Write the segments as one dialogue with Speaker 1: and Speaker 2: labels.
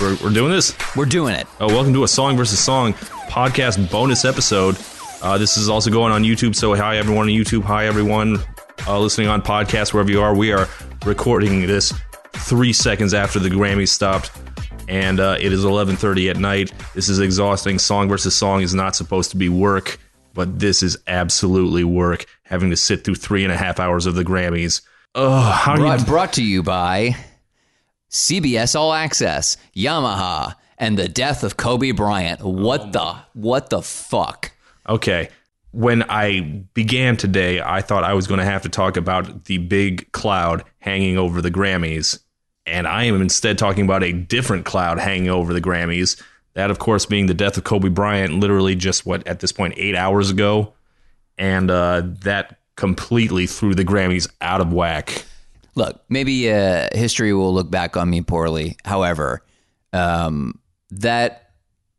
Speaker 1: We're, we're doing this.
Speaker 2: We're doing it.
Speaker 1: Oh, welcome to a Song versus Song podcast bonus episode. Uh, this is also going on YouTube. So, hi everyone on YouTube. Hi everyone uh, listening on podcast wherever you are. We are recording this three seconds after the Grammys stopped, and uh, it is 11:30 at night. This is exhausting. Song versus Song is not supposed to be work, but this is absolutely work. Having to sit through three and a half hours of the Grammys. Oh, how do you
Speaker 2: Brought, brought to you by CBS All Access, Yamaha, and the death of Kobe Bryant. What the what the fuck?
Speaker 1: Okay. When I began today, I thought I was going to have to talk about the big cloud hanging over the Grammys. And I am instead talking about a different cloud hanging over the Grammys. That, of course, being the death of Kobe Bryant, literally just what, at this point, eight hours ago. And uh, that completely threw the Grammys out of whack.
Speaker 2: Look, maybe uh, history will look back on me poorly. However, um, that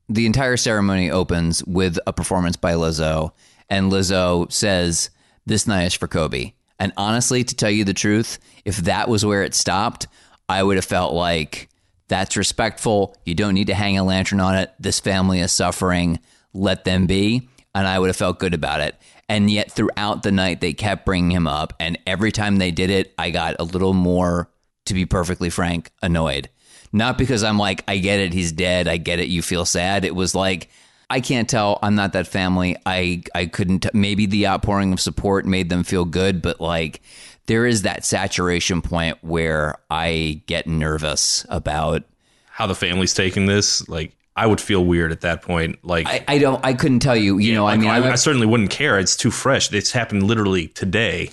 Speaker 2: the entire ceremony opens with a performance by Lizzo, and Lizzo says, "This night is for Kobe." And honestly, to tell you the truth, if that was where it stopped, I would have felt like that's respectful. You don't need to hang a lantern on it. This family is suffering. Let them be. And I would have felt good about it. And yet, throughout the night, they kept bringing him up. And every time they did it, I got a little more, to be perfectly frank, annoyed. Not because I'm like, I get it, he's dead. I get it, you feel sad. It was like, I can't tell. I'm not that family. I I couldn't. Maybe the outpouring of support made them feel good, but like there is that saturation point where I get nervous about.
Speaker 1: How the family's taking this, like, I would feel weird at that point. Like,
Speaker 2: I, I don't. I couldn't tell you. You know. I mean,
Speaker 1: I,
Speaker 2: I,
Speaker 1: I certainly wouldn't care. It's too fresh. It's happened literally today.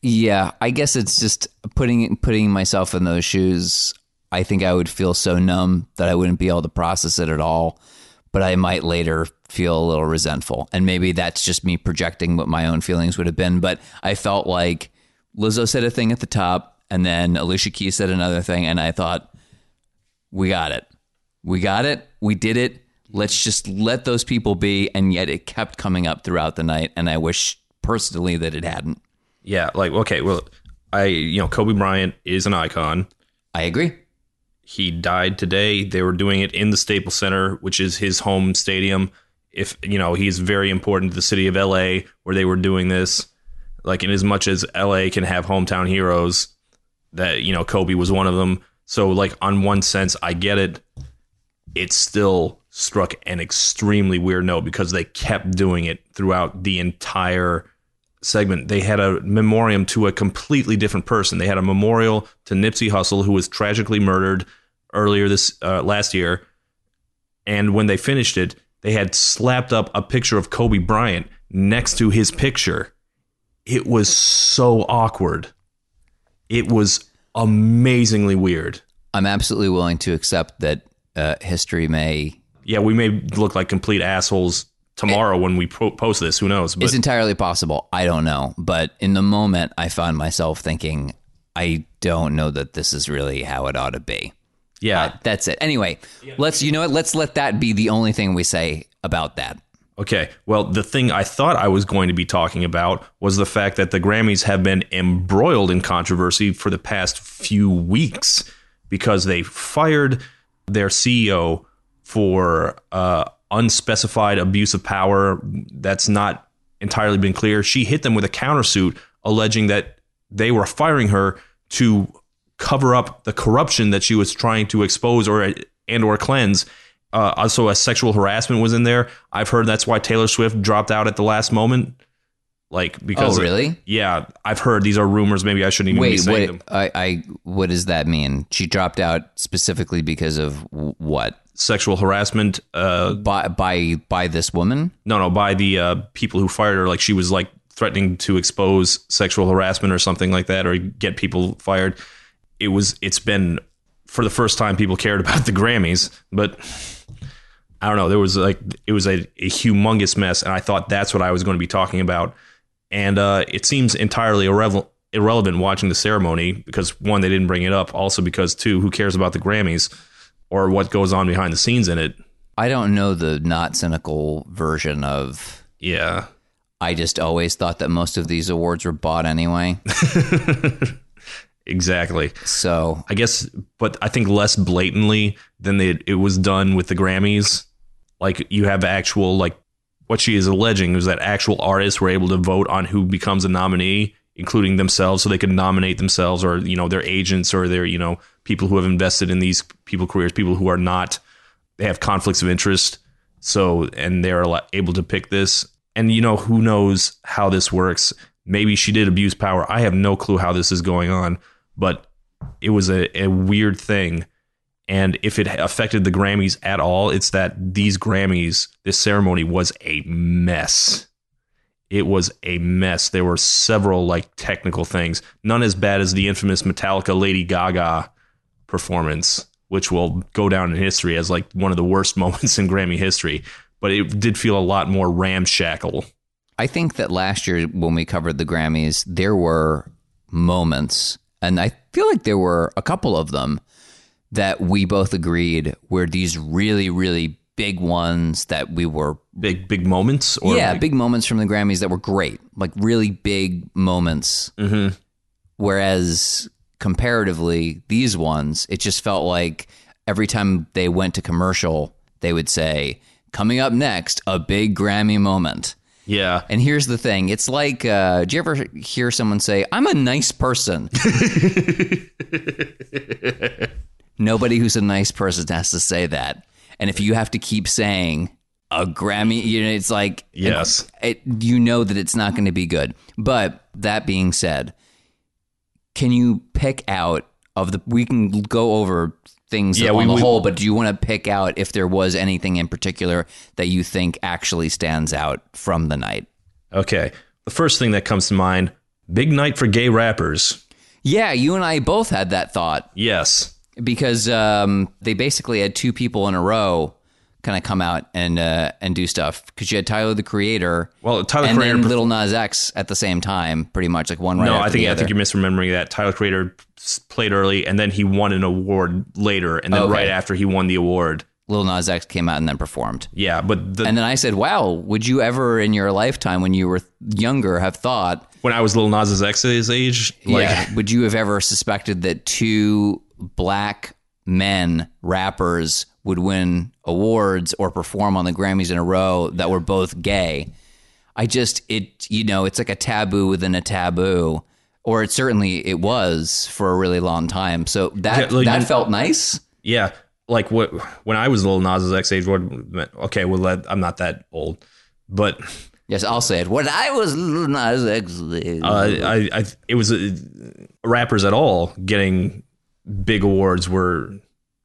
Speaker 2: yeah. I guess it's just putting putting myself in those shoes. I think I would feel so numb that I wouldn't be able to process it at all. But I might later feel a little resentful, and maybe that's just me projecting what my own feelings would have been. But I felt like Lizzo said a thing at the top, and then Alicia Keys said another thing, and I thought, we got it. We got it. We did it. Let's just let those people be. And yet it kept coming up throughout the night. And I wish personally that it hadn't.
Speaker 1: Yeah, like okay, well, I you know Kobe Bryant is an icon.
Speaker 2: I agree.
Speaker 1: He died today. They were doing it in the Staples Center, which is his home stadium. If you know, he's very important to the city of LA where they were doing this. Like in as much as LA can have hometown heroes, that you know Kobe was one of them. So like on one sense, I get it. It still struck an extremely weird note because they kept doing it throughout the entire segment. They had a memoriam to a completely different person. They had a memorial to Nipsey Hussle, who was tragically murdered earlier this uh, last year. And when they finished it, they had slapped up a picture of Kobe Bryant next to his picture. It was so awkward. It was amazingly weird.
Speaker 2: I'm absolutely willing to accept that uh, history may.
Speaker 1: Yeah, we may look like complete assholes tomorrow when we po- post this. Who knows? But
Speaker 2: It's entirely possible. I don't know. But in the moment, I found myself thinking, I don't know that this is really how it ought to be.
Speaker 1: yeah,
Speaker 2: That's it. Anyway, let's, you know what? Let's let that be the only thing we say about that.
Speaker 1: Okay. Well, the thing I thought I was going to be talking about was the fact that the Grammys have been embroiled in controversy for the past few weeks because they fired their CEO for uh, unspecified abuse of power. That's not entirely been clear. She hit them with a countersuit alleging that they were firing her to cover up the corruption that she was trying to expose or and or cleanse. Uh, also, a sexual harassment was in there. I've heard that's why Taylor Swift dropped out at the last moment. Like because
Speaker 2: Oh, really?
Speaker 1: yeah, I've heard these are rumors. Maybe I shouldn't even be
Speaker 2: Wait,
Speaker 1: saying
Speaker 2: what,
Speaker 1: them.
Speaker 2: I, I, what does that mean? She dropped out specifically because of what?
Speaker 1: Sexual harassment. Uh,
Speaker 2: By, by, by this woman?
Speaker 1: no, no, by the uh, people who fired her. Like she was like threatening to expose sexual harassment or something like that, or get people fired. It was. It's been for the first time people cared about the Grammys, but I don't know. There was like it was a, a humongous mess, and I thought that's what I was going to be talking about. And uh, it seems entirely irrelevant irrelevant watching the ceremony because one, they didn't bring it up. Also because two, who cares about the Grammys or what goes on behind the scenes in it?
Speaker 2: I don't know the not cynical version of.
Speaker 1: Yeah.
Speaker 2: I just always thought that most of these awards were bought anyway.
Speaker 1: exactly.
Speaker 2: So
Speaker 1: I guess, but I think less blatantly than they, it was done with the Grammys. Like you have actual like what she is alleging is that actual artists were able to vote on who becomes a nominee, including themselves, so they could nominate themselves or you know their agents or their you know people who have invested in these people careers, people who are not they have conflicts of interest. So and they're able to pick this. And you know who knows how this works. Maybe she did abuse power. I have no clue how this is going on, but it was a, a weird thing. And if it affected the Grammys at all, it's that these Grammys, this ceremony was a mess. It was a mess. There were several like technical things, none as bad as the infamous Metallica Lady Gaga performance, which will go down in history as like one of the worst moments in Grammy history. But it did feel a lot more ramshackle.
Speaker 2: I think that last year when we covered the Grammys, there were moments, and I feel like there were a couple of them that we both agreed were these really, really big ones that we were
Speaker 1: Big big moments, or
Speaker 2: yeah,
Speaker 1: like-
Speaker 2: big moments from the Grammys that were great, like really big moments.
Speaker 1: Mhm.
Speaker 2: Whereas comparatively, these ones, it just felt like every time they went to commercial, they would say, "Coming up next, a big Grammy moment."
Speaker 1: yeah,
Speaker 2: And here's the thing: it's like, uh, do you ever hear someone say, "I'm a nice person"? Nobody who's a nice person has to say that. And if you have to keep saying a Grammy, you know, it's like
Speaker 1: yes,
Speaker 2: it, you know that it's not going to be good. But that being said, can you pick out of the? We can go over things
Speaker 1: Yeah,
Speaker 2: on
Speaker 1: we-
Speaker 2: the
Speaker 1: we-
Speaker 2: whole, but do you want to pick out if there was anything in particular that you think actually stands out from the night?
Speaker 1: okay. The first thing that comes to mind: big night for gay rappers.
Speaker 2: Yeah, you and I both had that thought
Speaker 1: Yes,
Speaker 2: because um, they basically had two people in a row kind of come out and uh, and do stuff because you had Tyler the Creator.
Speaker 1: Well, Tyler
Speaker 2: and
Speaker 1: Creator
Speaker 2: then Little Nas X at the same time, pretty much like one right
Speaker 1: no, I think I think you're misremembering that. Tyler Creator played early, and then he won an award later, and then
Speaker 2: Okay.
Speaker 1: right after he won the award.
Speaker 2: Lil Nas X came out and then performed.
Speaker 1: Yeah, but the,
Speaker 2: And then I said, "Wow, would you ever in your lifetime when you were younger have thought,
Speaker 1: when I was Lil Nas X's age, like
Speaker 2: yeah, would you have ever suspected that two black men rappers would win awards or perform on the Grammys in a row that were both gay?" I just it you know, it's like a taboo within a taboo. Or it certainly it was for a really long time. So that
Speaker 1: Yeah, like,
Speaker 2: that felt nice.
Speaker 1: yeah, like what when I was little Nas X age, what? Okay, well, I'm not that old, but
Speaker 2: Yes, I'll say it. When I was Nas X,
Speaker 1: uh, I, I it was uh, rappers at all getting big awards were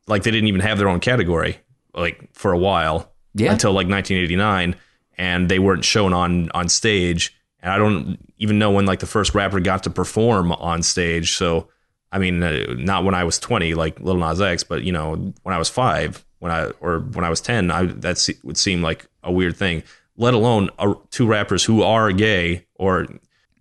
Speaker 1: like they didn't even have their own category like for a while
Speaker 2: Yeah.
Speaker 1: until like 1989 and they weren't shown on on stage. And I don't even know when like the first rapper got to perform on stage. So I mean uh, not when I was 20 like Lil Nas X but you know when I was 5 when I or when I was 10 I that se- would seem like a weird thing. Let alone uh, two rappers who are gay or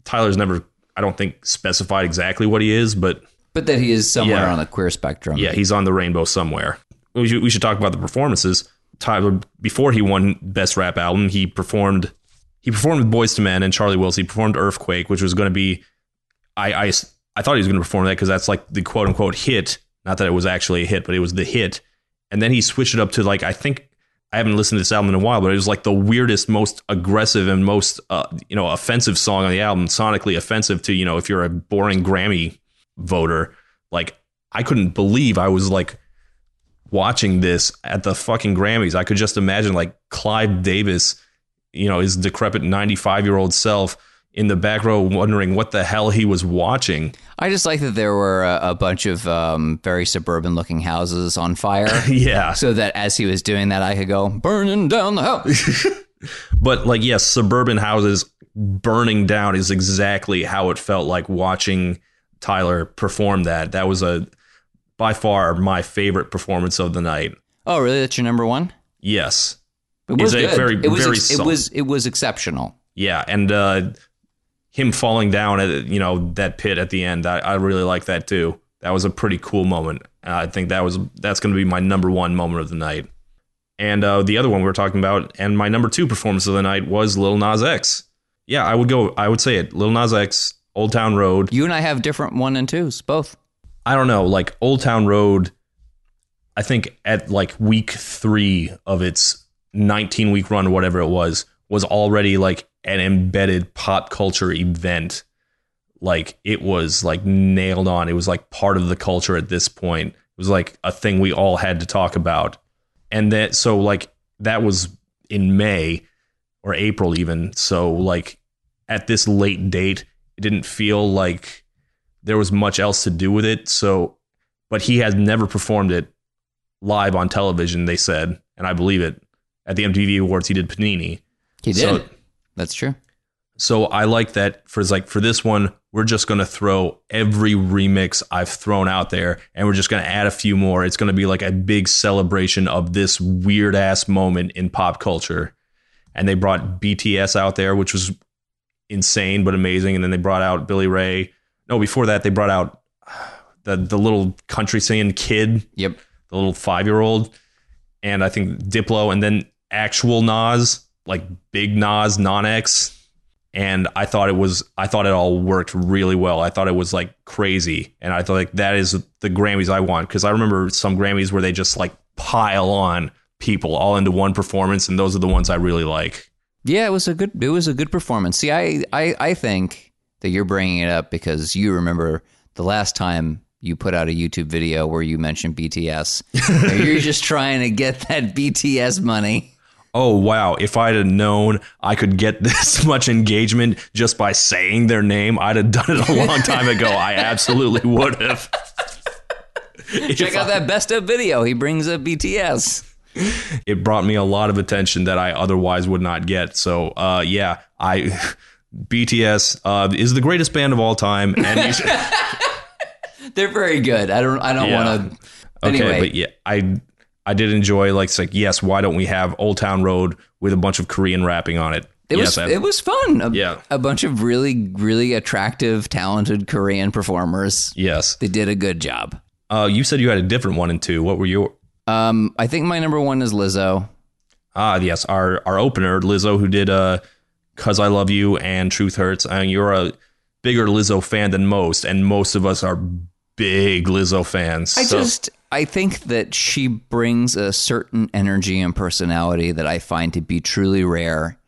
Speaker 1: Tyler's never I don't think specified exactly what he is but
Speaker 2: but that he is somewhere
Speaker 1: Yeah.
Speaker 2: on the queer spectrum.
Speaker 1: yeah, he's on the rainbow somewhere. We should, we should talk about the performances. Tyler, before he won Best Rap Album, he performed he performed with Boyz II Men and Charlie Wills. He performed Earthquake, which was going to be I, I I thought he was going to perform that because that's like the quote unquote hit. Not that it was actually a hit, but it was the hit. And then he switched it up to like I think I haven't listened to this album in a while, but it was like the weirdest, most aggressive, and most uh, you know offensive song on the album. Sonically offensive to you know if you're a boring Grammy voter. Like I couldn't believe I was like watching this at the fucking Grammys. I could just imagine like Clive Davis, you know, his decrepit 95 year old self in the back row wondering what the hell he was watching.
Speaker 2: I just like that there were a, a bunch of um, very suburban looking houses on fire.
Speaker 1: yeah.
Speaker 2: so that as he was doing that, I could go burning down the house.
Speaker 1: But like, yes, suburban houses burning down is exactly how it felt like watching Tyler perform that. That was a by far my favorite performance of the night.
Speaker 2: oh, really? That's your number one?
Speaker 1: Yes.
Speaker 2: It was good.
Speaker 1: very-
Speaker 2: it was
Speaker 1: very
Speaker 2: ex- it was it was exceptional.
Speaker 1: Yeah, and uh, him falling down at you know that pit at the end, I, I really like that too. That was a pretty cool moment. Uh, I think that was that's going to be my number one moment of the night. And uh, the other one we were talking about, and my number two performance of the night was Lil Nas X. Yeah, I would go. I would say it. Lil Nas X Old Town Road.
Speaker 2: You and I have different one and twos, both.
Speaker 1: I don't know, like Old Town Road. I think at like week three of its 19 week run, whatever it was, was already like an embedded pop culture event. Like it was like nailed on. It was like part of the culture at this point. It was like a thing we all had to talk about. And that, so like that was in May or April even. So like at this late date, didn't feel like there was much else to do with it. So, but he has never performed it live on television, they said, and I believe it. At the MTV Awards, he did Panini.
Speaker 2: He did.
Speaker 1: So-
Speaker 2: That's true.
Speaker 1: So I like that for like for this one, we're just gonna throw every remix I've thrown out there, and we're just gonna add a few more. It's gonna be like a big celebration of this weird ass moment in pop culture. And they brought BTS out there, which was insane but amazing. And then they brought out Billy Ray. No, before that they brought out the the little country singing kid
Speaker 2: Yep.
Speaker 1: the little five year old, and I think Diplo, and then actual Nas, like big Nas, non X. And I thought it was, I thought it all worked really well. I thought it was like crazy. And I thought like that is the Grammys I want. Cause I remember some Grammys where they just like pile on people all into one performance. And those are the ones I really like.
Speaker 2: Yeah, it was a good. It was a good performance. See, I, I, I think that you're bringing it up because you remember the last time you put out a YouTube video where you mentioned BTS. You're just trying to get that BTS money.
Speaker 1: Oh, wow. If I'd have known I could get this much engagement just by saying their name, I'd have done it a long time ago. I absolutely would have.
Speaker 2: Check out that best of video. He brings up BTS.
Speaker 1: it brought me a lot of attention that I otherwise would not get. So, uh, yeah, I BTS uh, is the greatest band of all time, and should,
Speaker 2: They're very good. I don't. I don't
Speaker 1: Yeah.
Speaker 2: want to.
Speaker 1: okay, but yeah, I I did enjoy like it's like yes, why don't we have Old Town Road with a bunch of Korean rapping on it?
Speaker 2: It
Speaker 1: yes,
Speaker 2: was
Speaker 1: I-
Speaker 2: it was fun. A,
Speaker 1: Yeah.
Speaker 2: a bunch of really really attractive, talented Korean performers.
Speaker 1: yes.
Speaker 2: They did a good job.
Speaker 1: Uh, you said you had a different one and two. What were your?
Speaker 2: Um, I think my number one is Lizzo.
Speaker 1: Ah, yes, our our opener Lizzo, who did uh, "Cause I Love You" and "Truth Hurts." I mean, you're a bigger Lizzo fan than most, and most of us are big Lizzo fans.
Speaker 2: I
Speaker 1: so-
Speaker 2: just I think that she brings a certain energy and personality that I find to be truly rare.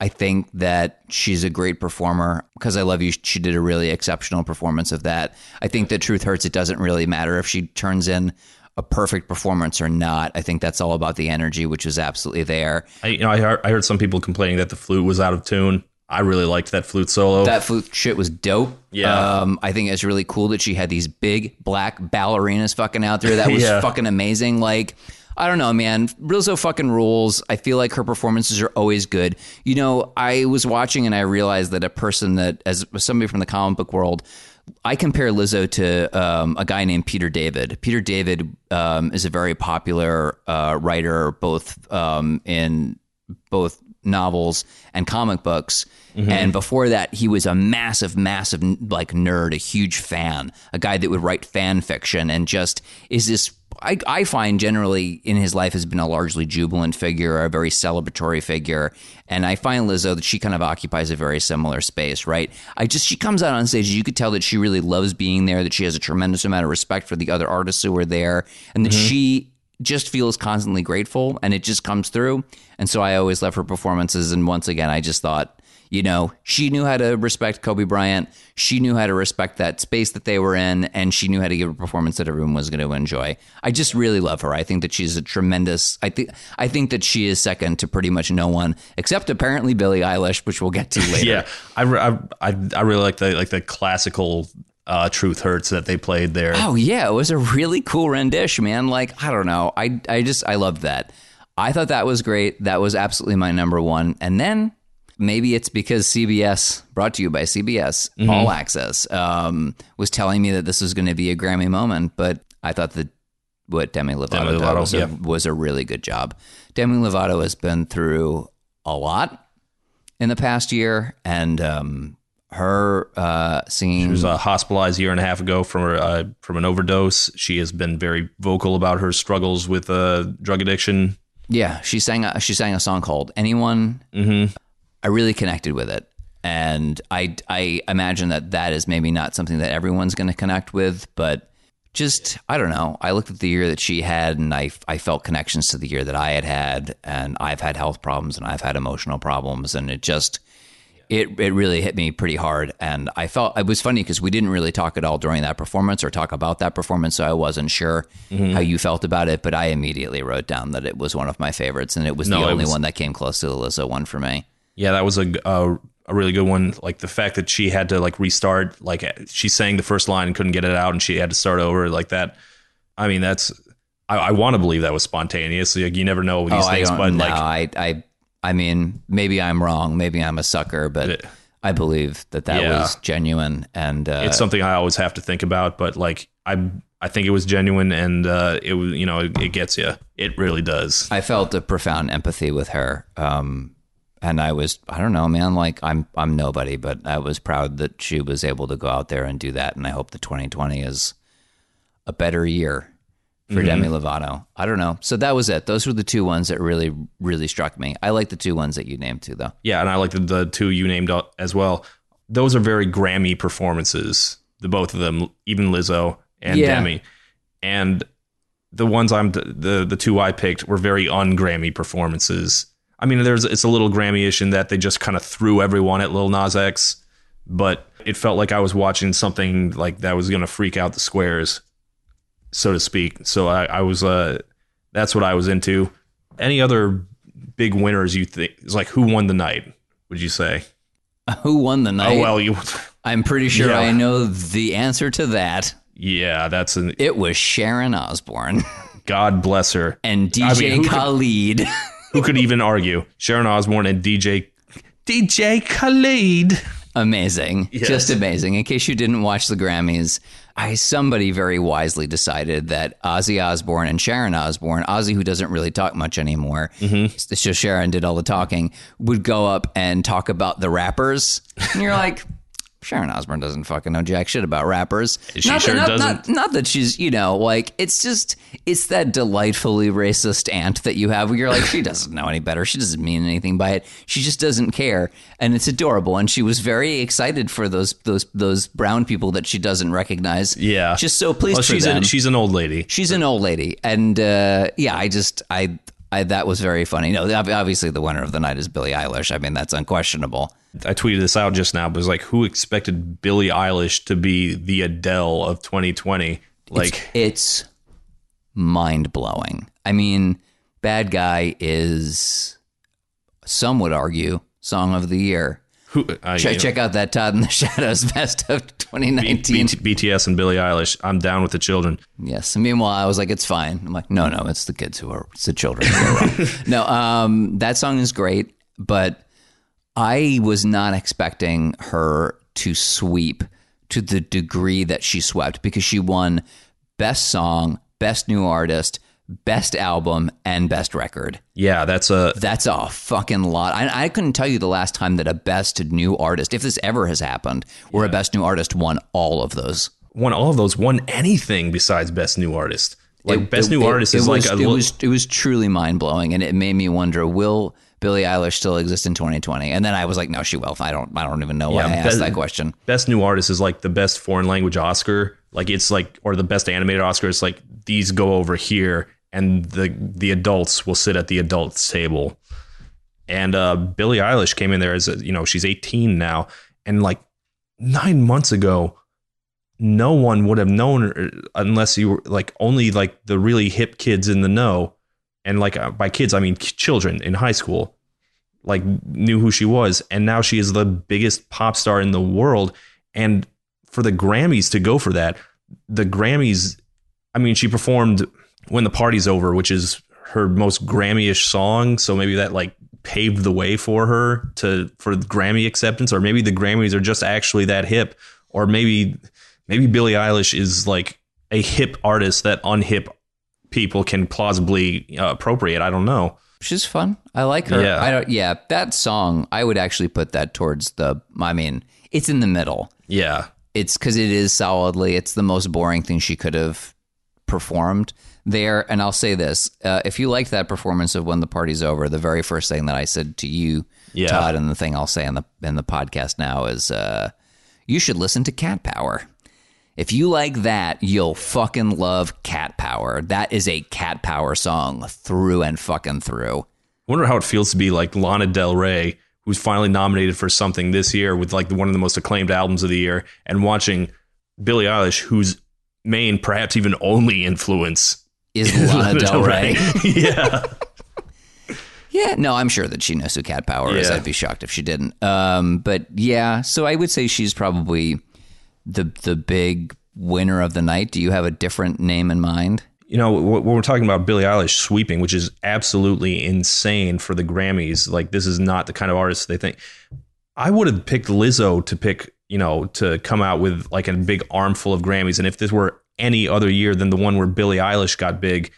Speaker 2: I think that she's a great performer because I love you. She did a really exceptional performance of that. I think that truth hurts. It doesn't really matter if she turns in a perfect performance or not. I think that's all about the energy, which is absolutely there.
Speaker 1: I, you know, I heard, I heard some people complaining that the flute was out of tune. I really liked that flute solo.
Speaker 2: That flute shit was dope.
Speaker 1: Yeah.
Speaker 2: Um, I think it's really cool that she had these big black ballerinas fucking out there. That was
Speaker 1: Yeah.
Speaker 2: fucking amazing. Like, I don't know, man. Lizzo fucking rules. I feel like her performances are always good. You know, I was watching and I realized that a person that, as somebody from the comic book world, I compare Lizzo to um, a guy named Peter David. Peter David um, is a very popular uh, writer, both um, in both novels and comic books. And before that, he was a massive, massive like nerd, a huge fan, a guy that would write fan fiction and just is this. I, I find generally in his life has been a largely jubilant figure, a very celebratory figure, and I find Lizzo that she kind of occupies a very similar space, right? I just she comes out on stage, you could tell that she really loves being there, that she has a tremendous amount of respect for the other artists who are there, and that mm-hmm. she just feels constantly grateful and it just comes through. And so I always love her performances. And once again, I just thought, you know, she knew how to respect Kobe Bryant. She knew how to respect that space that they were in, and she knew how to give a performance that everyone was going to enjoy. I just really love her. I think that she's a tremendous. I think I think that she is second to pretty much no one except apparently Billie Eilish, which we'll get to later.
Speaker 1: yeah, I, I, I, really like the like the classical uh, "Truth Hurts" that they played there.
Speaker 2: Oh yeah, it was a really cool rendition, man. Like I don't know, I I just I loved that. I thought that was great. That was absolutely my number one. And then maybe it's because CBS, brought to you by CBS, All Access, um, was telling me that this was going to be a Grammy moment. But I thought that what Demi Lovato,
Speaker 1: Demi Lovato,
Speaker 2: was, a, was a really good job. Demi Lovato has been through a lot in the past year, and um, her uh, singing
Speaker 1: She was uh, hospitalized a year and a half ago from her, uh, from an overdose. She has been very vocal about her struggles with uh, drug addiction.
Speaker 2: Yeah, she sang a, she sang a song called "Anyone."
Speaker 1: Mm-hmm.
Speaker 2: I really connected with it. and I I imagine that that is maybe not something that everyone's going to connect with, but just I don't know. I looked at the year that she had, and I I felt connections to the year that I had had, and I've had health problems and I've had emotional problems, and it just it it really hit me pretty hard. And I felt it was funny because we didn't really talk at all during that performance or talk about that performance, so I wasn't sure mm-hmm. how you felt about it. But I immediately wrote down that it was one of my favorites, and it was
Speaker 1: No,
Speaker 2: the only
Speaker 1: was-
Speaker 2: one that came close to the Lizzo one for me.
Speaker 1: Yeah, that was a, a a really good one. Like the fact that she had to like restart, like she sang the first line and couldn't get it out, and she had to start over like that. I mean, that's I, I want to believe that was spontaneous. Like you never know with these
Speaker 2: oh,
Speaker 1: things, but
Speaker 2: know.
Speaker 1: like
Speaker 2: I, I, I mean, maybe I'm wrong. Maybe I'm a sucker, but
Speaker 1: It-
Speaker 2: I believe that that
Speaker 1: Yeah.
Speaker 2: was genuine. And uh,
Speaker 1: it's something I always have to think about. But like I I think it was genuine, and uh, it was you know it, it gets you. It really does.
Speaker 2: I felt a profound empathy with her. Um, and I was, I don't know, man. Like I'm, I'm nobody, but I was proud that she was able to go out there and do that. And I hope that 2020 is a better year for
Speaker 1: Mm-hmm.
Speaker 2: Demi Lovato. I don't know. So that was it. Those were the two ones that really, really struck me. I like the two ones that you named too, though.
Speaker 1: Yeah, and I like the, the two you named as well. Those are very Grammy performances. The both of them, even Lizzo and
Speaker 2: Yeah.
Speaker 1: Demi, and the ones I'm the the two I picked were very un-Grammy performances. I mean, there's it's a little Grammy-ish in that they just kind of threw everyone at Lil Nas X, but it felt like I was watching something like that was going to freak out the squares, so to speak. So I, I was uh, that's what I was into. Any other big winners you think? It's like who won the night? Would you say?
Speaker 2: Who won the night?
Speaker 1: Oh well, you.
Speaker 2: I'm pretty sure
Speaker 1: Yeah.
Speaker 2: I know the answer to that.
Speaker 1: Yeah, that's an.
Speaker 2: It was Sharon Osbourne
Speaker 1: God bless her.
Speaker 2: and DJ
Speaker 1: I mean, could-
Speaker 2: Khaled.
Speaker 1: Who could even argue? Sharon Osbourne and DJ DJ Khaled.
Speaker 2: amazing,
Speaker 1: Yes.
Speaker 2: just amazing. In case you didn't watch the Grammys, I somebody very wisely decided that Ozzy Osbourne and Sharon Osbourne, Ozzy who doesn't really talk much anymore,
Speaker 1: Mm-hmm.
Speaker 2: just Sharon did all the talking, would go up and talk about the rappers, and you're like. Sharon Osbourne doesn't fucking know jack shit about rappers.
Speaker 1: She
Speaker 2: not
Speaker 1: sure
Speaker 2: that, not,
Speaker 1: doesn't.
Speaker 2: Not, not that she's, you know, like it's just it's that delightfully racist aunt that you have where you're like, she doesn't know any better. She doesn't mean anything by it. She just doesn't care, and it's adorable. And she was very excited for those those those brown people that she doesn't recognize.
Speaker 1: Yeah,
Speaker 2: just so pleased
Speaker 1: Well, she's
Speaker 2: them.
Speaker 1: an, she's an old lady.
Speaker 2: she's an old lady, and uh, yeah, I just I. I, that was very funny. No, obviously the winner of the night is Billie Eilish. I mean, that's unquestionable.
Speaker 1: I tweeted this out just now, but it was like, who expected Billie Eilish to be the Adele of 2020? Like,
Speaker 2: it's mind blowing. I mean, Bad Guy is, some would argue, song of the year.
Speaker 1: Who? I,
Speaker 2: Check, check out that Todd in the Shadows best of 2019.
Speaker 1: B- BTS and Billie Eilish. I'm down with the children.
Speaker 2: Yes. Meanwhile, I was like, it's fine. I'm like, no, no, it's the kids who are, it's the children who are wrong. no, um, that song is great, but I was not expecting her to sweep to the degree that she swept because she won best song, best new artist, best album, and best record.
Speaker 1: Yeah, that's a
Speaker 2: That's a fucking lot. I, I couldn't tell you the last time that a best new artist, if this ever has happened, where a best new artist won all of those.
Speaker 1: won all of those. Won anything besides best new artist. Like
Speaker 2: It-
Speaker 1: best
Speaker 2: it-
Speaker 1: new
Speaker 2: it-
Speaker 1: artist
Speaker 2: it
Speaker 1: is
Speaker 2: was,
Speaker 1: like a
Speaker 2: it
Speaker 1: little-
Speaker 2: was it was truly mind blowing, and it made me wonder: Will Billie Eilish still exist in 2020? And then I was like, no, she will. I don't. I don't even know why
Speaker 1: Yeah,
Speaker 2: I asked
Speaker 1: but-
Speaker 2: that question.
Speaker 1: best new artist is like the best foreign language Oscar. Like it's like or the best animated Oscar. It's like these go over here, and the the adults will sit at the adults table. And uh, Billie Eilish came in there as you know she's 18 now, and like nine months ago, no one would have known unless you were like only like the really hip kids in the know, and like uh, by kids I mean children in high school, like knew who she was, and now she is the biggest pop star in the world. And for the Grammys to go for that, the Grammys, I mean, she performed "When the Party's Over," which is her most Grammy-ish song, so maybe that like paved the way for her to for Grammy acceptance, or maybe the Grammys are just actually that hip, or maybe maybe Billie Eilish is like a hip artist that unhip people can plausibly uh, appropriate. I don't know.
Speaker 2: She's fun. I like her.
Speaker 1: Yeah.
Speaker 2: I don't. Yeah, that song. I would actually put that towards the. I mean, it's in the middle.
Speaker 1: Yeah,
Speaker 2: It's because it is solidly. It's the most boring thing she could have performed there. And I'll say this: uh, if you liked that performance of "When the Party's Over," the very first thing that I said to you,
Speaker 1: Yeah.
Speaker 2: Todd, and the thing I'll say in the in the podcast now is, uh, you should listen to Cat Power. If you like that, you'll fucking love Cat Power. That is a Cat Power song through and fucking through.
Speaker 1: I wonder how it feels to be like Lana Del Rey, who's finally nominated for something this year with like one of the most acclaimed albums of the year, and watching Billie Eilish, whose main, perhaps even only influence
Speaker 2: Is Lana Del Rey?
Speaker 1: yeah.
Speaker 2: Yeah, no, I'm sure that she knows who Cat Power is. I'd be shocked if she didn't. Um, but yeah, so I would say she's probably the the big winner of the night. Do you have a different name in mind?
Speaker 1: You know, when we're talking about Billie Eilish sweeping, which is absolutely insane for the Grammys, like this is not the kind of artist they think. I would have picked Lizzo to pick, you know, to come out with like a big armful of Grammys. And if this were any other year than the one where Billie Eilish got big,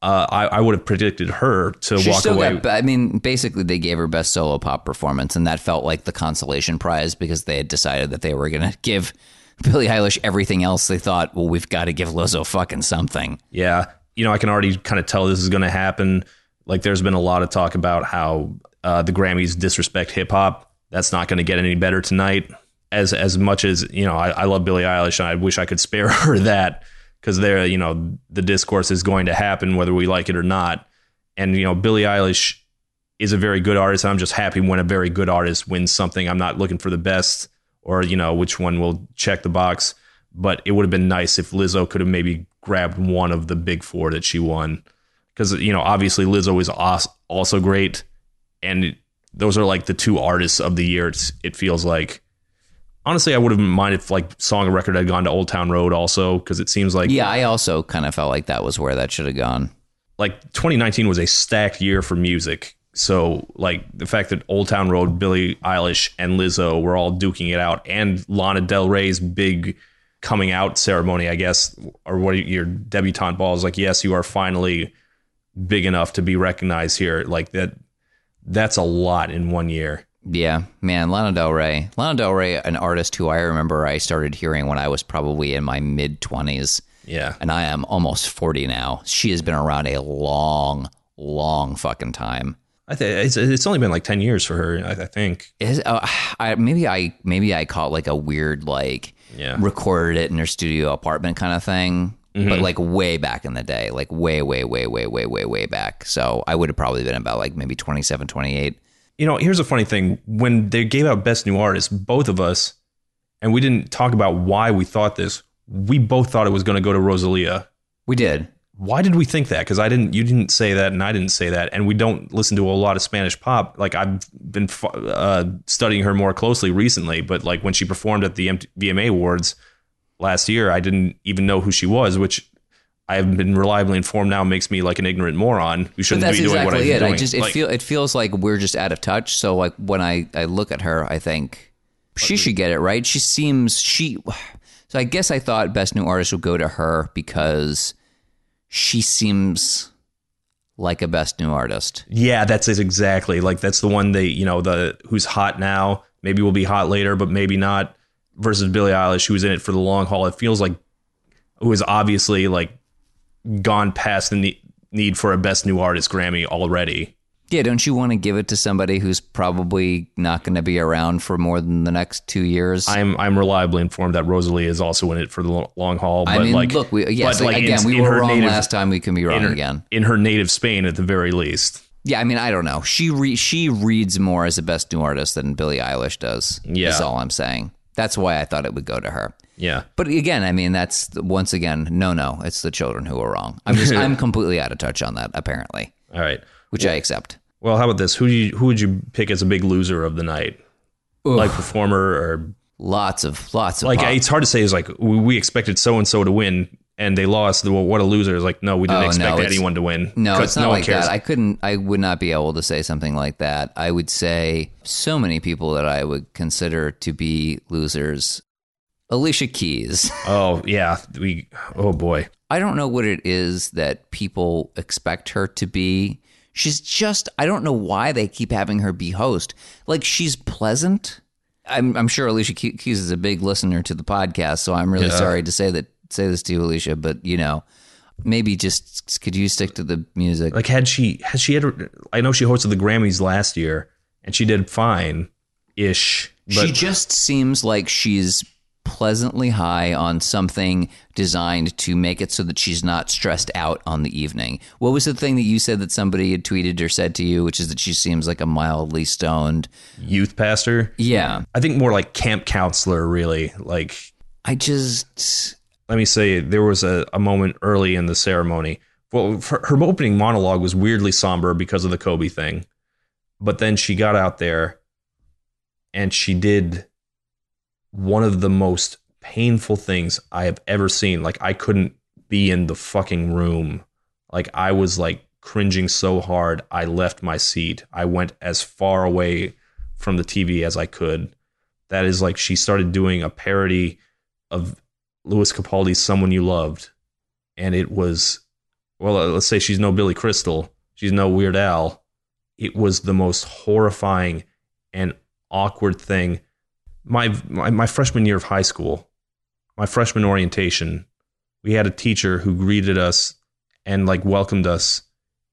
Speaker 1: uh, I, I would have predicted her to
Speaker 2: She
Speaker 1: walk away.
Speaker 2: got. I mean, basically, they gave her best solo pop performance, and that felt like the consolation prize because they had decided that they were going to give Billie Eilish everything else. They thought, well, we've got to give Lizzo fucking something.
Speaker 1: Yeah. You know, I can already kind of tell this is going to happen. Like, there's been a lot of talk about how uh, the Grammys disrespect hip hop. That's not going to get any better tonight. As as much as you know, I, I love Billie Eilish, and I wish I could spare her that because there, you know, the discourse is going to happen whether we like it or not. And you know, Billie Eilish is a very good artist. I'm just happy when a very good artist wins something. I'm not looking for the best or you know which one will check the box. But it would have been nice if Lizzo could have maybe grabbed one of the big four that she won, because you know obviously Lizzo is also great, and those are like the two artists of the year. It's, it feels like. Honestly, I would have minded if like Song of Record had gone to Old Town Road also, because it seems like
Speaker 2: Yeah, I also kind of felt like that was where that should have gone.
Speaker 1: like 2019 was a stacked year for music. So like the fact that Old Town Road, Billie Eilish, and Lizzo were all duking it out, and Lana Del Rey's big coming out ceremony, I guess, or what your debutante ball is like. Yes, you are finally big enough to be recognized here. Like that, that's a lot in one year.
Speaker 2: Yeah, man, Lana Del Rey. Lana Del Rey, an artist who I remember I started hearing when I was probably in my mid 20s,
Speaker 1: Yeah,
Speaker 2: and I am almost 40 now. She has been around a long, long fucking time.
Speaker 1: I think it's it's only been like 10 years for her. I, I think.
Speaker 2: Is, uh, I, maybe I maybe I caught like a weird like
Speaker 1: Yeah.
Speaker 2: recorded it in her studio apartment kind of thing, but like way back in the day, like way way way way way way way back. So I would have probably been about like maybe 27, 28.
Speaker 1: You know, here's a funny thing. When they gave out Best New Artist, both of us, and we didn't talk about why we thought this, we both thought it was going to go to Rosalia.
Speaker 2: We did.
Speaker 1: Why did we think that? Because I didn't, you didn't say that, and I didn't say that, and we don't listen to a lot of Spanish pop. Like I've been uh, studying her more closely recently, but like when she performed at the VMA Awards last year, I didn't even know who she was, which I have been reliably informed now makes me like an ignorant moron who shouldn't be doing what I'm
Speaker 2: it.
Speaker 1: doing.
Speaker 2: I just it
Speaker 1: Like-
Speaker 2: feel it feels like we're just out of touch. So like when I I look at her, I think she should get it right. She seems she. So I guess I thought best new artist would go to her because she seems like a best new artist.
Speaker 1: Yeah, that's it exactly. Like that's the one they, you know, the who's hot now, maybe will be hot later, but maybe not. Versus Billie Eilish, who's in it for the long haul. It feels like who has obviously like gone past the ne- need for a best new artist Grammy already.
Speaker 2: Yeah, don't you want to give it to somebody who's probably not going to be around for more than the next two years?
Speaker 1: I'm I'm reliably informed that Rosalie is also in it for the long haul. But
Speaker 2: I mean,
Speaker 1: like,
Speaker 2: look, we, yes,
Speaker 1: but, like,
Speaker 2: again,
Speaker 1: in-
Speaker 2: we
Speaker 1: in
Speaker 2: were wrong
Speaker 1: native-
Speaker 2: last time. We can be wrong
Speaker 1: in her,
Speaker 2: again.
Speaker 1: in her native Spain at the very least.
Speaker 2: Yeah, I mean, I don't know. She re- she reads more as a best new artist than Billie Eilish does.
Speaker 1: Yeah.
Speaker 2: That's all I'm saying. That's why I thought it would go to her.
Speaker 1: Yeah.
Speaker 2: But again, I mean, that's once again, no, no, it's the children who are wrong. I'm just, I'm completely out of touch on that, apparently,
Speaker 1: All right.
Speaker 2: which I accept.
Speaker 1: Well, how about this? Who do you, who would you pick as a big loser of the night? Like performer or
Speaker 2: Lots of, lots of.
Speaker 1: like
Speaker 2: pop.
Speaker 1: it's hard to say is like we expected so and so to win and they lost well, what a loser is like no we didn't
Speaker 2: Oh,
Speaker 1: expect
Speaker 2: no,
Speaker 1: anyone to win
Speaker 2: No, it's not
Speaker 1: no
Speaker 2: like
Speaker 1: one cares
Speaker 2: that. I couldn't. I would not be able to say something like that. I would say so many people that I would consider to be losers. Alicia Keys.
Speaker 1: oh yeah we oh boy
Speaker 2: I don't know what it is that people expect her to be. She's just, I don't know why they keep having her be host. Like, she's pleasant. I'm, I'm sure Alicia Keys is a big listener to the podcast, so I'm really
Speaker 1: Yeah.
Speaker 2: sorry to say that, say this to you, Alicia, but you know, maybe just could you stick to the music?
Speaker 1: Like had she had she had I know she hosted the Grammys last year and she did fine ish.
Speaker 2: She just seems like she's pleasantly high on something designed to make it so that she's not stressed out on the evening. What was the thing that you said that somebody had tweeted or said to you, which is that she seems like a mildly stoned?
Speaker 1: youth pastor.
Speaker 2: Yeah.
Speaker 1: I think more like camp counselor really. Like
Speaker 2: I just
Speaker 1: let me say there was a, a moment early in the ceremony. Well, for, her opening monologue was weirdly somber because of the Kobe thing. But then she got out there and she did one of the most painful things I have ever seen. Like I couldn't be in the fucking room. Like I was like cringing so hard, I left my seat. I went as far away from the TV as I could. That is like she started doing a parody of Lewis Capaldi's "Someone You Loved," and it was well. uh, Let's say she's no Billy Crystal, she's no Weird Al. It was the most horrifying and awkward thing. My, my my freshman year of high school, my freshman orientation, we had a teacher who greeted us and like welcomed us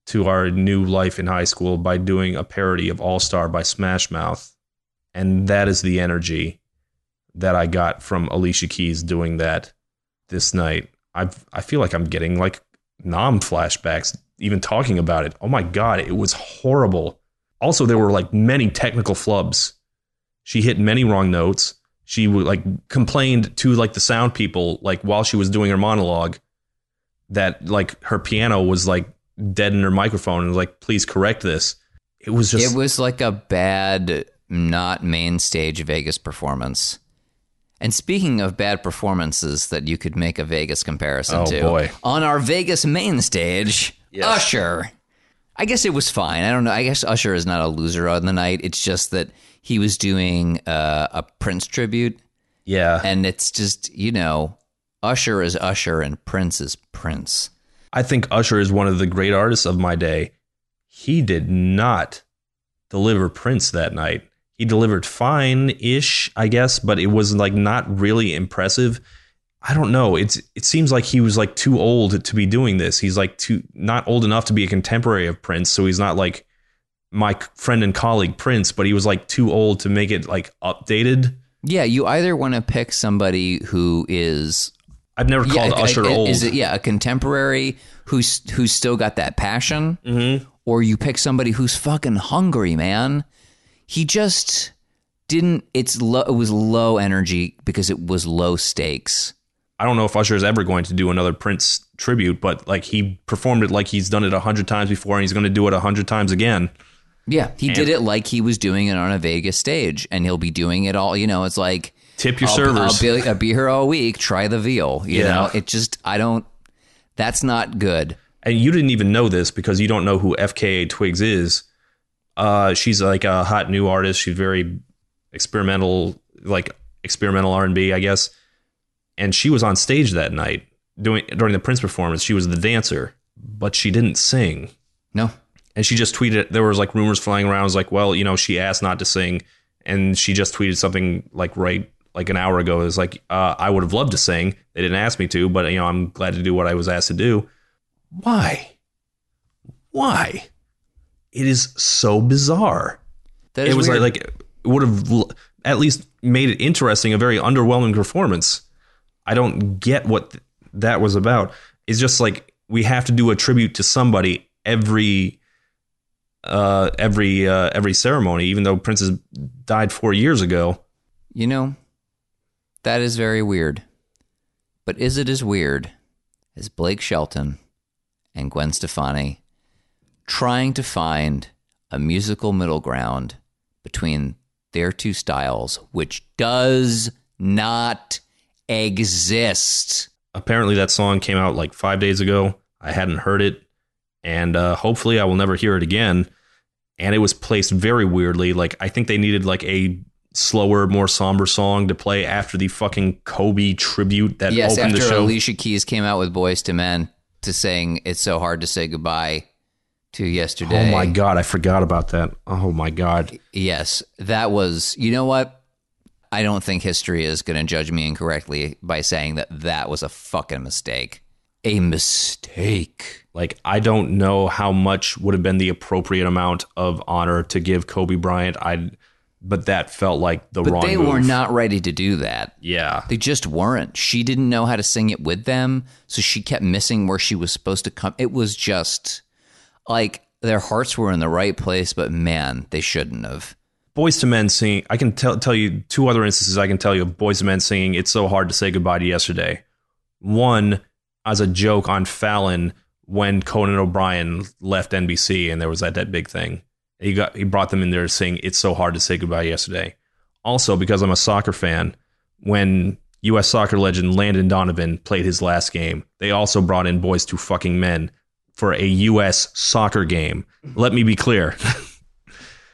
Speaker 1: to our new life in high school by doing a parody of All Star by Smash Mouth. And that is the energy that I got from Alicia Keys doing that this night. I I feel like I'm getting like nom flashbacks even talking about it. Oh my god, it was horrible. Also, there were like many technical flubs. She hit many wrong notes. She like complained to like the sound people like while she was doing her monologue that like her piano was like dead in her microphone and like please correct this. It was just
Speaker 2: it was like a bad not main stage Vegas performance. And speaking of bad performances that you could make a Vegas comparison
Speaker 1: Oh,
Speaker 2: to,
Speaker 1: boy.
Speaker 2: on our Vegas main stage,
Speaker 1: Yes.
Speaker 2: Usher. I guess it was fine. I don't know. I guess Usher is not a loser on the night. It's just that he was doing uh, a Prince tribute,
Speaker 1: yeah.
Speaker 2: and it's just you know, Usher is Usher and Prince is Prince.
Speaker 1: I think Usher is one of the great artists of my day. He did not deliver Prince that night. He delivered fine ish, I guess, but it was like not really impressive. I don't know. It's it seems like he was like too old to be doing this. He's like too not old enough to be a contemporary of Prince, so he's not like my friend and colleague Prince, but he was like too old to make it like updated.
Speaker 2: Yeah, you either want to pick somebody who is
Speaker 1: I've never called
Speaker 2: a-
Speaker 1: Usher
Speaker 2: a-
Speaker 1: old.
Speaker 2: Is it yeah a contemporary who's who's still got that passion,
Speaker 1: Mm-hmm.
Speaker 2: or you pick somebody who's fucking hungry, man? He just didn't. It's low. It was low energy because it was low stakes.
Speaker 1: I don't know if Usher is ever going to do another Prince tribute, but like he performed it like he's done it a hundred times before, and he's going to do it a hundred times again.
Speaker 2: Yeah, he did it like he was doing it on a Vegas stage, and he'll be doing it all. You know, it's like
Speaker 1: Tip your
Speaker 2: I'll,
Speaker 1: servers.
Speaker 2: I'll be, I'll be here all week. Try the veal. You
Speaker 1: Yeah.
Speaker 2: know, it just I don't. That's not good.
Speaker 1: and you didn't even know this because you don't know who FKA Twigs is. Uh, she's like a hot new artist. She's very experimental, like experimental R and B, I guess. And she was on stage that night doing during the Prince performance. She was the dancer, but she didn't sing.
Speaker 2: No,
Speaker 1: And she just tweeted. There was like rumors flying around. It was like, well, you know, she asked not to sing, and she just tweeted something like right like an hour ago. It was like, uh, I would have loved to sing. They didn't ask me to, but you know, I'm glad to do what I was asked to do. Why? Why? It is so bizarre.
Speaker 2: that is
Speaker 1: It was
Speaker 2: weird.
Speaker 1: like, like it would have at least made it interesting. A very underwhelming performance. I don't get what th- that was about. It's just like we have to do a tribute to somebody every uh every uh every ceremony even though Prince has died 4 years ago.
Speaker 2: You know, that is very weird. But is it as weird as Blake Shelton and Gwen Stefani trying to find a musical middle ground between their two styles, which does not exist?
Speaker 1: Apparently that song came out like 5 days ago. I hadn't heard it and uh hopefully I will never hear it again. And it was placed very weirdly. Like I think they needed like a slower, more somber song to play after the fucking Kobe tribute that
Speaker 2: yes,
Speaker 1: opened
Speaker 2: after
Speaker 1: the show.
Speaker 2: Alicia Keys came out with Boyz II Men to sing It's So Hard to Say Goodbye to Yesterday.
Speaker 1: Oh my god, I forgot about that. Oh my god.
Speaker 2: Yes, that was. You know what? I don't think history is going to judge me incorrectly by saying that that was a fucking mistake. a mistake.
Speaker 1: Like I don't know how much would have been the appropriate amount of honor to give Kobe Bryant. I, but that felt like the
Speaker 2: But
Speaker 1: wrong.
Speaker 2: they
Speaker 1: move.
Speaker 2: were not ready to do that.
Speaker 1: Yeah,
Speaker 2: They just weren't. She didn't know how to sing it with them, so she kept missing where she was supposed to come. It was just like their hearts were in the right place, but man, they shouldn't have.
Speaker 1: Boyz II Men singing. I can tell tell you two other instances. I can tell you of Boyz II Men singing. It's so hard to say goodbye to yesterday. One as a joke on Fallon when Conan O'Brien left NBC and there was that that big thing. He got he brought them in there saying "It's so hard to say goodbye yesterday." Also because I'm a soccer fan, when U.S. soccer legend Landon Donovan played his last game, they also brought in Boyz II Fucking Men for a U.S. soccer game. Let me be clear.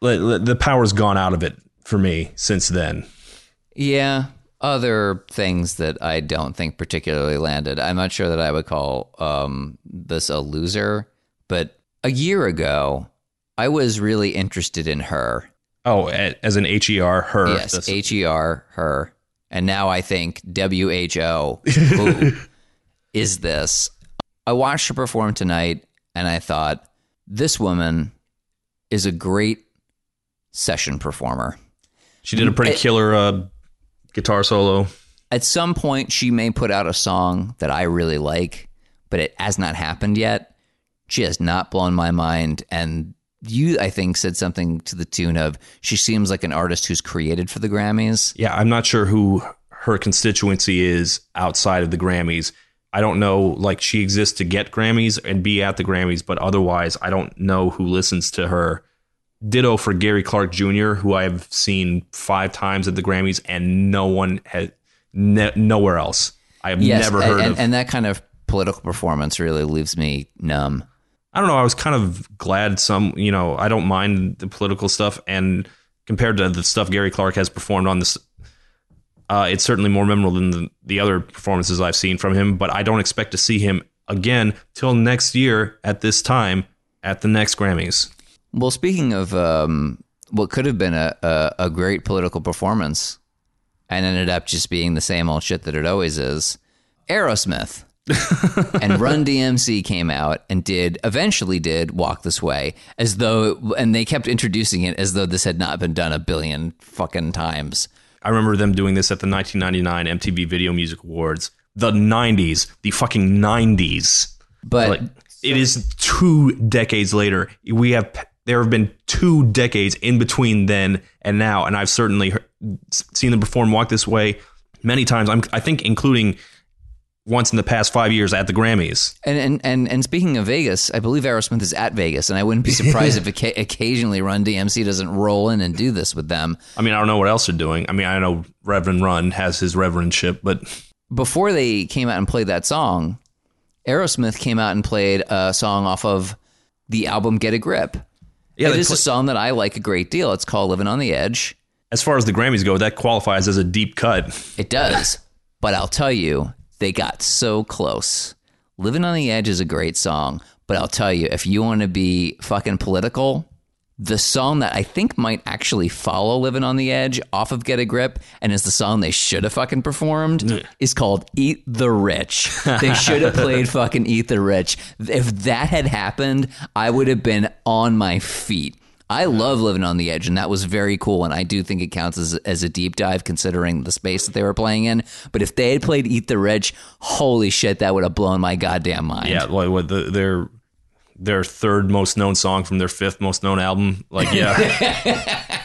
Speaker 1: The power's gone out of it for me since then.
Speaker 2: Yeah, other things that I don't think particularly landed. I'm not sure that I would call um, this a loser, but a year ago, I was really interested in her.
Speaker 1: Oh, as an HER, her.
Speaker 2: Yes, H E R, her. And now I think W H O. Who is this? I watched her perform tonight and I thought, this woman is a great session performer.
Speaker 1: she did a pretty
Speaker 2: it-
Speaker 1: killer uh, guitar solo.
Speaker 2: At some point, she may put out a song that I really like, but it has not happened yet. She has not blown my mind. And you, I think, said something to the tune of she seems like an artist who's created for the Grammys.
Speaker 1: Yeah, I'm not sure who her constituency is outside of the Grammys. I don't know, like, she exists to get Grammys and be at the Grammys, but otherwise, I don't know who listens to her. Ditto for Gary Clark Jr., who I have seen five times at the Grammys, and no one has, ne- nowhere else. I have
Speaker 2: Yes,
Speaker 1: never heard
Speaker 2: and,
Speaker 1: of.
Speaker 2: and that kind of political performance really leaves me numb.
Speaker 1: I don't know. I was kind of glad some, you know, I don't mind the political stuff. And compared to the stuff Gary Clark has performed on this, uh, it's certainly more memorable than the, the other performances I've seen from him. But I don't expect to see him again till next year at this time at the next Grammys.
Speaker 2: Well, speaking of um, what could have been a, a, a great political performance and ended up just being the same old shit that it always is, Aerosmith. and Run DMC came out and did eventually did Walk This Way as though and they kept introducing it as though this had not been done a billion fucking times.
Speaker 1: I remember them doing this at the 1999 MTV Video Music Awards. The 90s, the fucking 90s.
Speaker 2: But
Speaker 1: Like it is two decades later. We have there have been two decades in between then and now, and I've certainly heard, seen them perform "Walk This Way" many times. I'm, I think, including once in the past five years at the Grammys.
Speaker 2: And, and and and speaking of Vegas, I believe Aerosmith is at Vegas, and I wouldn't be surprised if oca- occasionally Run DMC doesn't roll in and do this with them.
Speaker 1: I mean, I don't know what else they're doing. I mean, I know Reverend Run has his reverendship, but
Speaker 2: Before they came out and played that song, Aerosmith came out and played a song off of the album Get a Grip.
Speaker 1: yeah,
Speaker 2: it is
Speaker 1: pl-
Speaker 2: a song that I like a great deal. It's called Living on the Edge.
Speaker 1: as far as the Grammys go, that qualifies as a deep cut.
Speaker 2: It does. but I'll tell you, they got so close. Living on the Edge is a great song, but I'll tell you, if you want to be fucking political, the song that I think might actually follow Living on the Edge off of Get a Grip and is the song they should have fucking performed is called Eat the Rich. They should have played fucking Eat the Rich. If that had happened, I would have been on my feet. I love living on the edge, and that was very cool. And I do think it counts as, as a deep dive considering the space that they were playing in. But if they had played Eat the Rich, holy shit, that would have blown my goddamn mind.
Speaker 1: Yeah, like what the, their their third most known song from their fifth most known album. Like, yeah,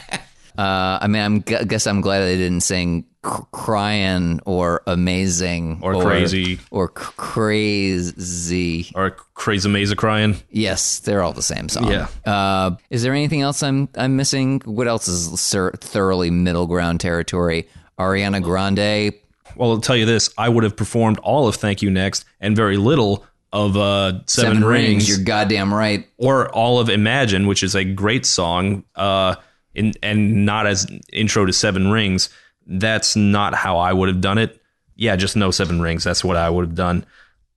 Speaker 2: Uh, I mean, I'm gu- guess I'm glad they didn't sing "Crying" or "Amazing"
Speaker 1: Or Crazy.
Speaker 2: or c- "Crazy."
Speaker 1: or Crazy Maze Crying.
Speaker 2: Yes, they're all the same song.
Speaker 1: Yeah.
Speaker 2: Uh, is there anything else I'm I'm missing? What else is sir, thoroughly middle ground territory? Ariana Grande.
Speaker 1: Well, I'll tell you this: I would have performed all of "Thank You Next" and very little of uh, Seven, Rings,
Speaker 2: You're goddamn right.
Speaker 1: or all of "Imagine," which is a great song, uh, in, and not as intro to Seven Rings. That's not how I would have done it. Yeah, just no Seven Rings. That's what I would have done.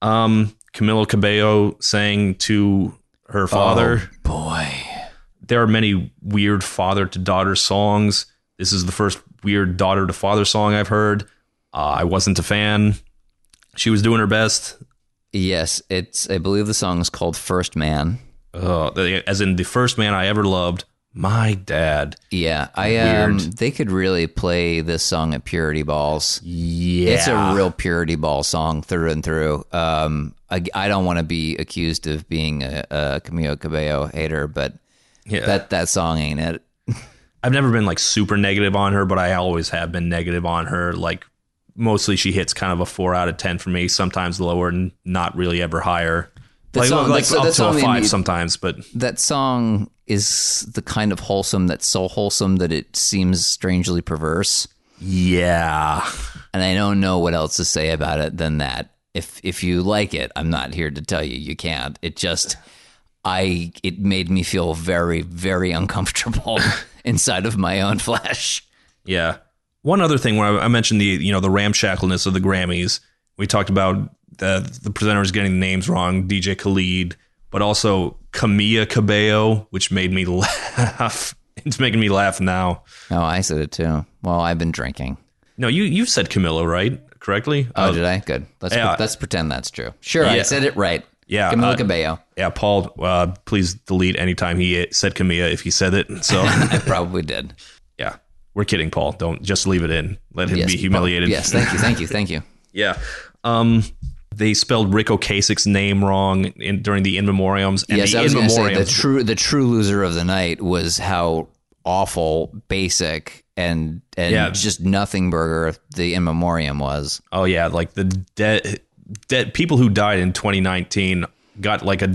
Speaker 1: Um, Camila Cabello sang to her father.
Speaker 2: Boy.
Speaker 1: there are many weird father to daughter songs. This is the first weird daughter to father song I've heard. Uh, I wasn't a fan. She was doing her best.
Speaker 2: Yes, it's. I believe the song is called First Man.
Speaker 1: Uh, as in the first man I ever loved, my dad.
Speaker 2: Yeah, I um.
Speaker 1: Weird.
Speaker 2: They could really play this song at Purity Balls.
Speaker 1: Yeah,
Speaker 2: It's a real Purity Ball song through and through. Um, I, I don't want to be accused of being a, a Camila Cabello hater, but
Speaker 1: yeah.
Speaker 2: that that song ain't it.
Speaker 1: I've never been like super negative on her, but I always have been negative on her. Like mostly she hits kind of a four out of ten for me, sometimes lower and not really ever higher.
Speaker 2: The
Speaker 1: like
Speaker 2: song-
Speaker 1: like
Speaker 2: that-
Speaker 1: up
Speaker 2: that
Speaker 1: to a five
Speaker 2: me-
Speaker 1: sometimes, but
Speaker 2: That song is the kind of wholesome that's so wholesome that it seems strangely perverse.
Speaker 1: yeah.
Speaker 2: and I don't know what else to say about it than that. If if you like it, I'm not here to tell you you can't. It just I it made me feel very very uncomfortable inside of my own flesh.
Speaker 1: Yeah. One other thing where I I mentioned the you know the ramshackleness of the Grammys. We talked about the the presenters getting the names wrong, DJ Khalid, but also Camilla Cabello, which made me laugh. It's making me laugh now.
Speaker 2: Oh, I said it too. Well, I've been drinking.
Speaker 1: No, you you said Camilla right? Correctly?
Speaker 2: Oh,
Speaker 1: Uh,
Speaker 2: did I? Good. Let's
Speaker 1: yeah.
Speaker 2: let's pretend that's true. Sure, I said it right.
Speaker 1: Yeah,
Speaker 2: Camila
Speaker 1: uh,
Speaker 2: Cabello.
Speaker 1: yeah, Paul. Uh, please delete anytime he said Camilla if he said it. So
Speaker 2: I probably did.
Speaker 1: yeah, we're kidding, Paul. Don't just leave it in. Let him
Speaker 2: Yes,
Speaker 1: be humiliated.
Speaker 2: Yes, thank you, thank you, thank you.
Speaker 1: Yeah. Um, they spelled Ric Ocasek's name wrong in, during the in memoriams. And
Speaker 2: yes,
Speaker 1: the
Speaker 2: I was
Speaker 1: in
Speaker 2: to say the true the true loser of the night was how awful, basic, and and
Speaker 1: Yeah.
Speaker 2: just nothing burger the in memoriam was.
Speaker 1: oh yeah, like the dead dead people who died in 2019 got like a.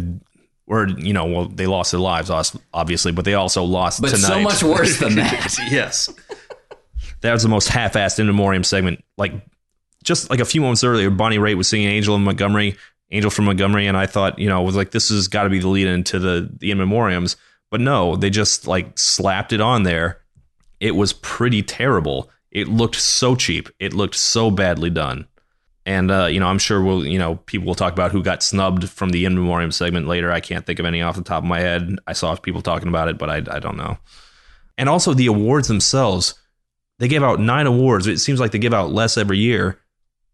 Speaker 1: Or you know, well, they lost their lives, obviously, but they also lost
Speaker 2: But
Speaker 1: tonight.
Speaker 2: so much worse than that.
Speaker 1: yes. That was the most half-assed in memoriam segment. Like just like a few moments earlier, Bonnie Raitt was singing "Angel in Montgomery," "Angel from Montgomery," and I thought, you know, was like this has got to be the lead into the the in memoriams. But no, they just like slapped it on there. It was pretty terrible. It looked so cheap. It looked so badly done. And uh, you know, I'm sure we'll, you know, people will talk about who got snubbed from the in memoriam segment later. I can't think of any off the top of my head. I saw people talking about it, but I, I don't know. And also the awards themselves, they gave out nine awards. It seems like they give out less every year.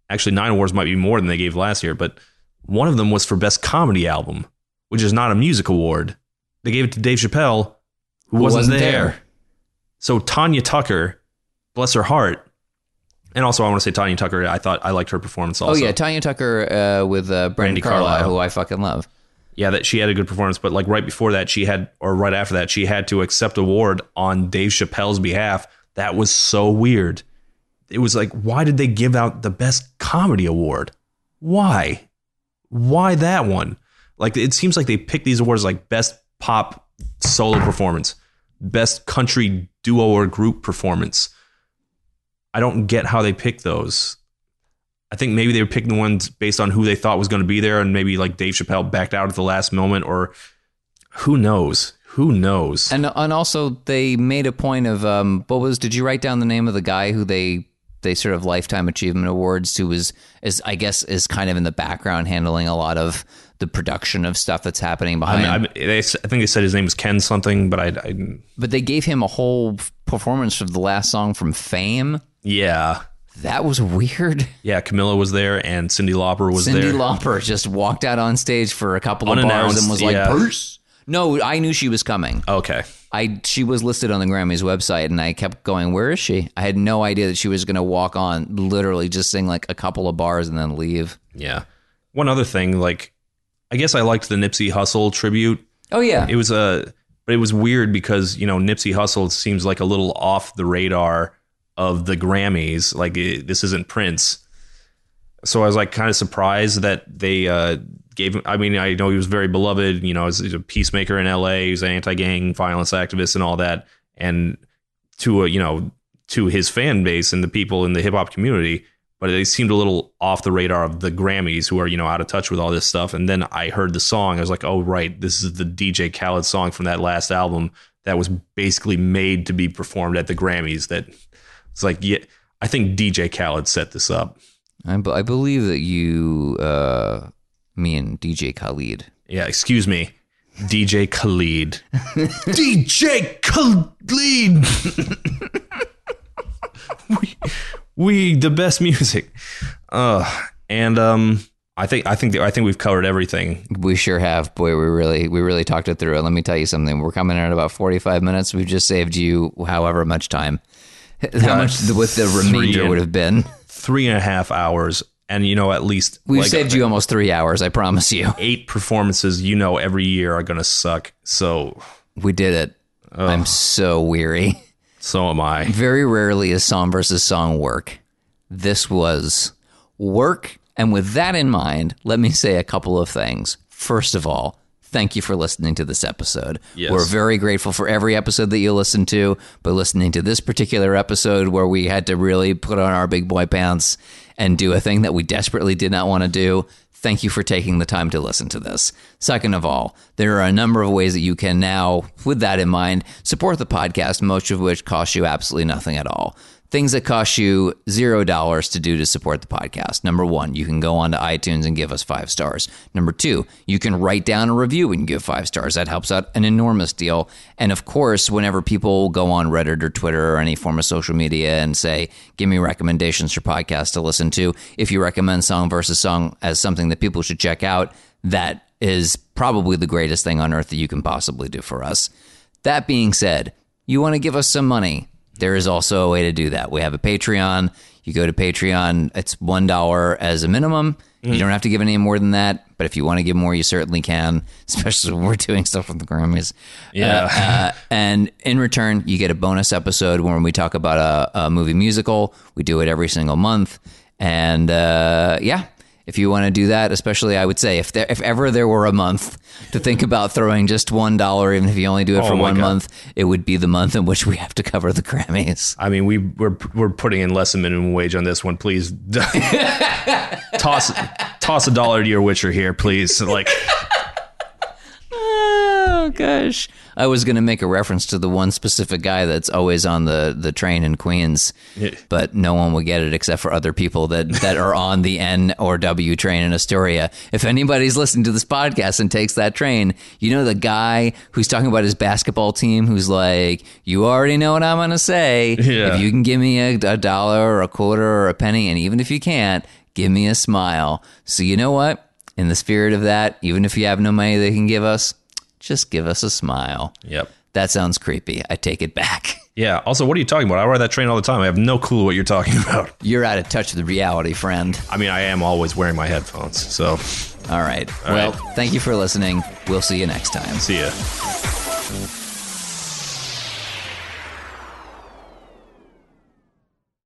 Speaker 1: Actually, nine awards might be more than they gave last year, but one of them was for best comedy album, which is not a music award. They gave it to Dave Chappelle, who,
Speaker 2: Who
Speaker 1: wasn't,
Speaker 2: wasn't
Speaker 1: there.
Speaker 2: there.
Speaker 1: So Tanya Tucker, bless her heart, and also I want to say Tanya Tucker. I thought I liked her performance. Also,
Speaker 2: Oh yeah, Tanya Tucker uh, with uh, Brandon
Speaker 1: Brandi
Speaker 2: Carlile,
Speaker 1: Carlile.
Speaker 2: who I fucking love.
Speaker 1: yeah, that she had a good performance. But like right before that, she had, or right after that, she had to accept award on Dave Chappelle's behalf. That was so weird. It was like, why did they give out the best comedy award? Why? Why that one? Like, it seems like they pick these awards like best pop solo performance, best country duo or group performance. I don't get how they pick those. I think maybe they were picking the ones based on who they thought was going to be there, and maybe like Dave Chappelle backed out at the last moment, or who knows? Who knows?
Speaker 2: And and also they made a point of um, what was? Did you write down the name of the guy who they they sort of lifetime achievement awards who was is I guess is kind of in the background handling a lot of the production of stuff that's happening
Speaker 1: I,
Speaker 2: behind.
Speaker 1: I, mean, they, I think they said his name was Ken something, but I, I
Speaker 2: but they gave him a whole performance of the last song from Fame.
Speaker 1: yeah,
Speaker 2: That was weird.
Speaker 1: yeah. Camilla was there, and Cyndi Lauper was
Speaker 2: Cyndi
Speaker 1: there.
Speaker 2: Cyndi Lauper just walked out on stage for a couple of bars and was like,
Speaker 1: yeah.
Speaker 2: "Peace." No, I knew she was coming.
Speaker 1: okay,
Speaker 2: I she was listed on the Grammys website, and I kept going, "Where is she?" I had no idea that she was going to walk on, literally just sing like a couple of bars and then leave.
Speaker 1: yeah. One other thing, like, I guess I liked the Nipsey Hussle tribute.
Speaker 2: Oh yeah,
Speaker 1: It was a, but it was weird because you know Nipsey Hussle seems like a little off the radar of the Grammys. Like it, this isn't Prince, so I was like kind of surprised that they uh, gave him. I mean, I know he was very beloved. You know, he's a peacemaker in L.A. He's an anti-gang violence activist and all that. And to a, you know to his fan base and the people in the hip hop community, but they seemed a little off the radar of the Grammys, who are you know out of touch with all this stuff. And then I heard the song. I was like, oh right, this is the DJ Khaled song from that last album that was basically made to be performed at the Grammys. That it's like, yeah, I think DJ Khaled set this up.
Speaker 2: I, I believe that you, uh, me and DJ Khalid.
Speaker 1: Yeah, excuse me. DJ Khalid. DJ Khalid. we, we the best music. Uh and um I think I think I think we've covered everything.
Speaker 2: We sure have. Boy, we really we really talked it through. And let me tell you something. We're coming in at about 45 minutes. We've just saved you however much time. How much the, with the remainder
Speaker 1: and-
Speaker 2: would have been.
Speaker 1: Three and a half hours, and you know at least
Speaker 2: We've
Speaker 1: like,
Speaker 2: saved you uh, almost 3 hours, I promise you.
Speaker 1: eight performances. You know every year are gonna suck. So
Speaker 2: We did it. I'm so weary.
Speaker 1: so am I.
Speaker 2: Very rarely is song versus song work. This was work. And with that in mind, let me say a couple of things. First of all, thank you for listening to this episode.
Speaker 1: Yes.
Speaker 2: We're very grateful for every episode that you listen to, but listening to this particular episode where we had to really put on our big boy pants and do a thing that we desperately did not want to do. Thank you for taking the time to listen to this. Second of all, there are a number of ways that you can now, with that in mind, support the podcast, most of which cost you absolutely nothing at all. Things that cost you zero dollars to do to support the podcast. Number one, you can go onto iTunes and give us five stars. Number two, you can write down a review and give five stars. That helps out an enormous deal. And of course, whenever people go on Reddit or Twitter or any form of social media and say, give me recommendations for podcasts to listen to, if you recommend Song versus Song as something that people should check out, that is probably the greatest thing on earth that you can possibly do for us. That being said, you want to give us some money. There is also a way to do that. We have a Patreon. You go to Patreon, it's $1 as a minimum. You don't have to give any more than that, but if you want to give more, you certainly can, especially when we're doing stuff with the Grammys.
Speaker 1: Yeah.
Speaker 2: Uh, and in return, you get a bonus episode when we talk about a, a movie musical. We do it every single month. And uh, yeah, if you want to do that, especially I would say if there, if ever there were a month to think about throwing just one dollar, even if you only do it
Speaker 1: Oh
Speaker 2: for one
Speaker 1: God.
Speaker 2: month, it would be the month in which we have to cover the Grammys.
Speaker 1: I mean, we we're we're putting in less than minimum wage on this one. Please toss toss a dollar to your Witcher here, please. Like,
Speaker 2: Oh gosh. I was going to make a reference to the one specific guy that's always on the, the train in Queens, but no one would get it except for other people that, that are on the N or W train in Astoria. If anybody's listening to this podcast and takes that train, you know the guy who's talking about his basketball team who's like, you already know what I'm going to say.
Speaker 1: Yeah.
Speaker 2: If you can give me a, a dollar or a quarter or a penny, and even if you can't, give me a smile. So you know what? In the spirit of that, even if you have no money they can give us, just give us a smile.
Speaker 1: yep.
Speaker 2: That sounds creepy. I take it back.
Speaker 1: Yeah. Also, what are you talking about? I ride that train all the time. I have no clue what you're talking about.
Speaker 2: You're out of touch with reality, friend.
Speaker 1: I mean, I am always wearing my headphones. So,
Speaker 2: All right. well,
Speaker 1: right.
Speaker 2: thank you for listening. We'll see you next time.
Speaker 1: see ya.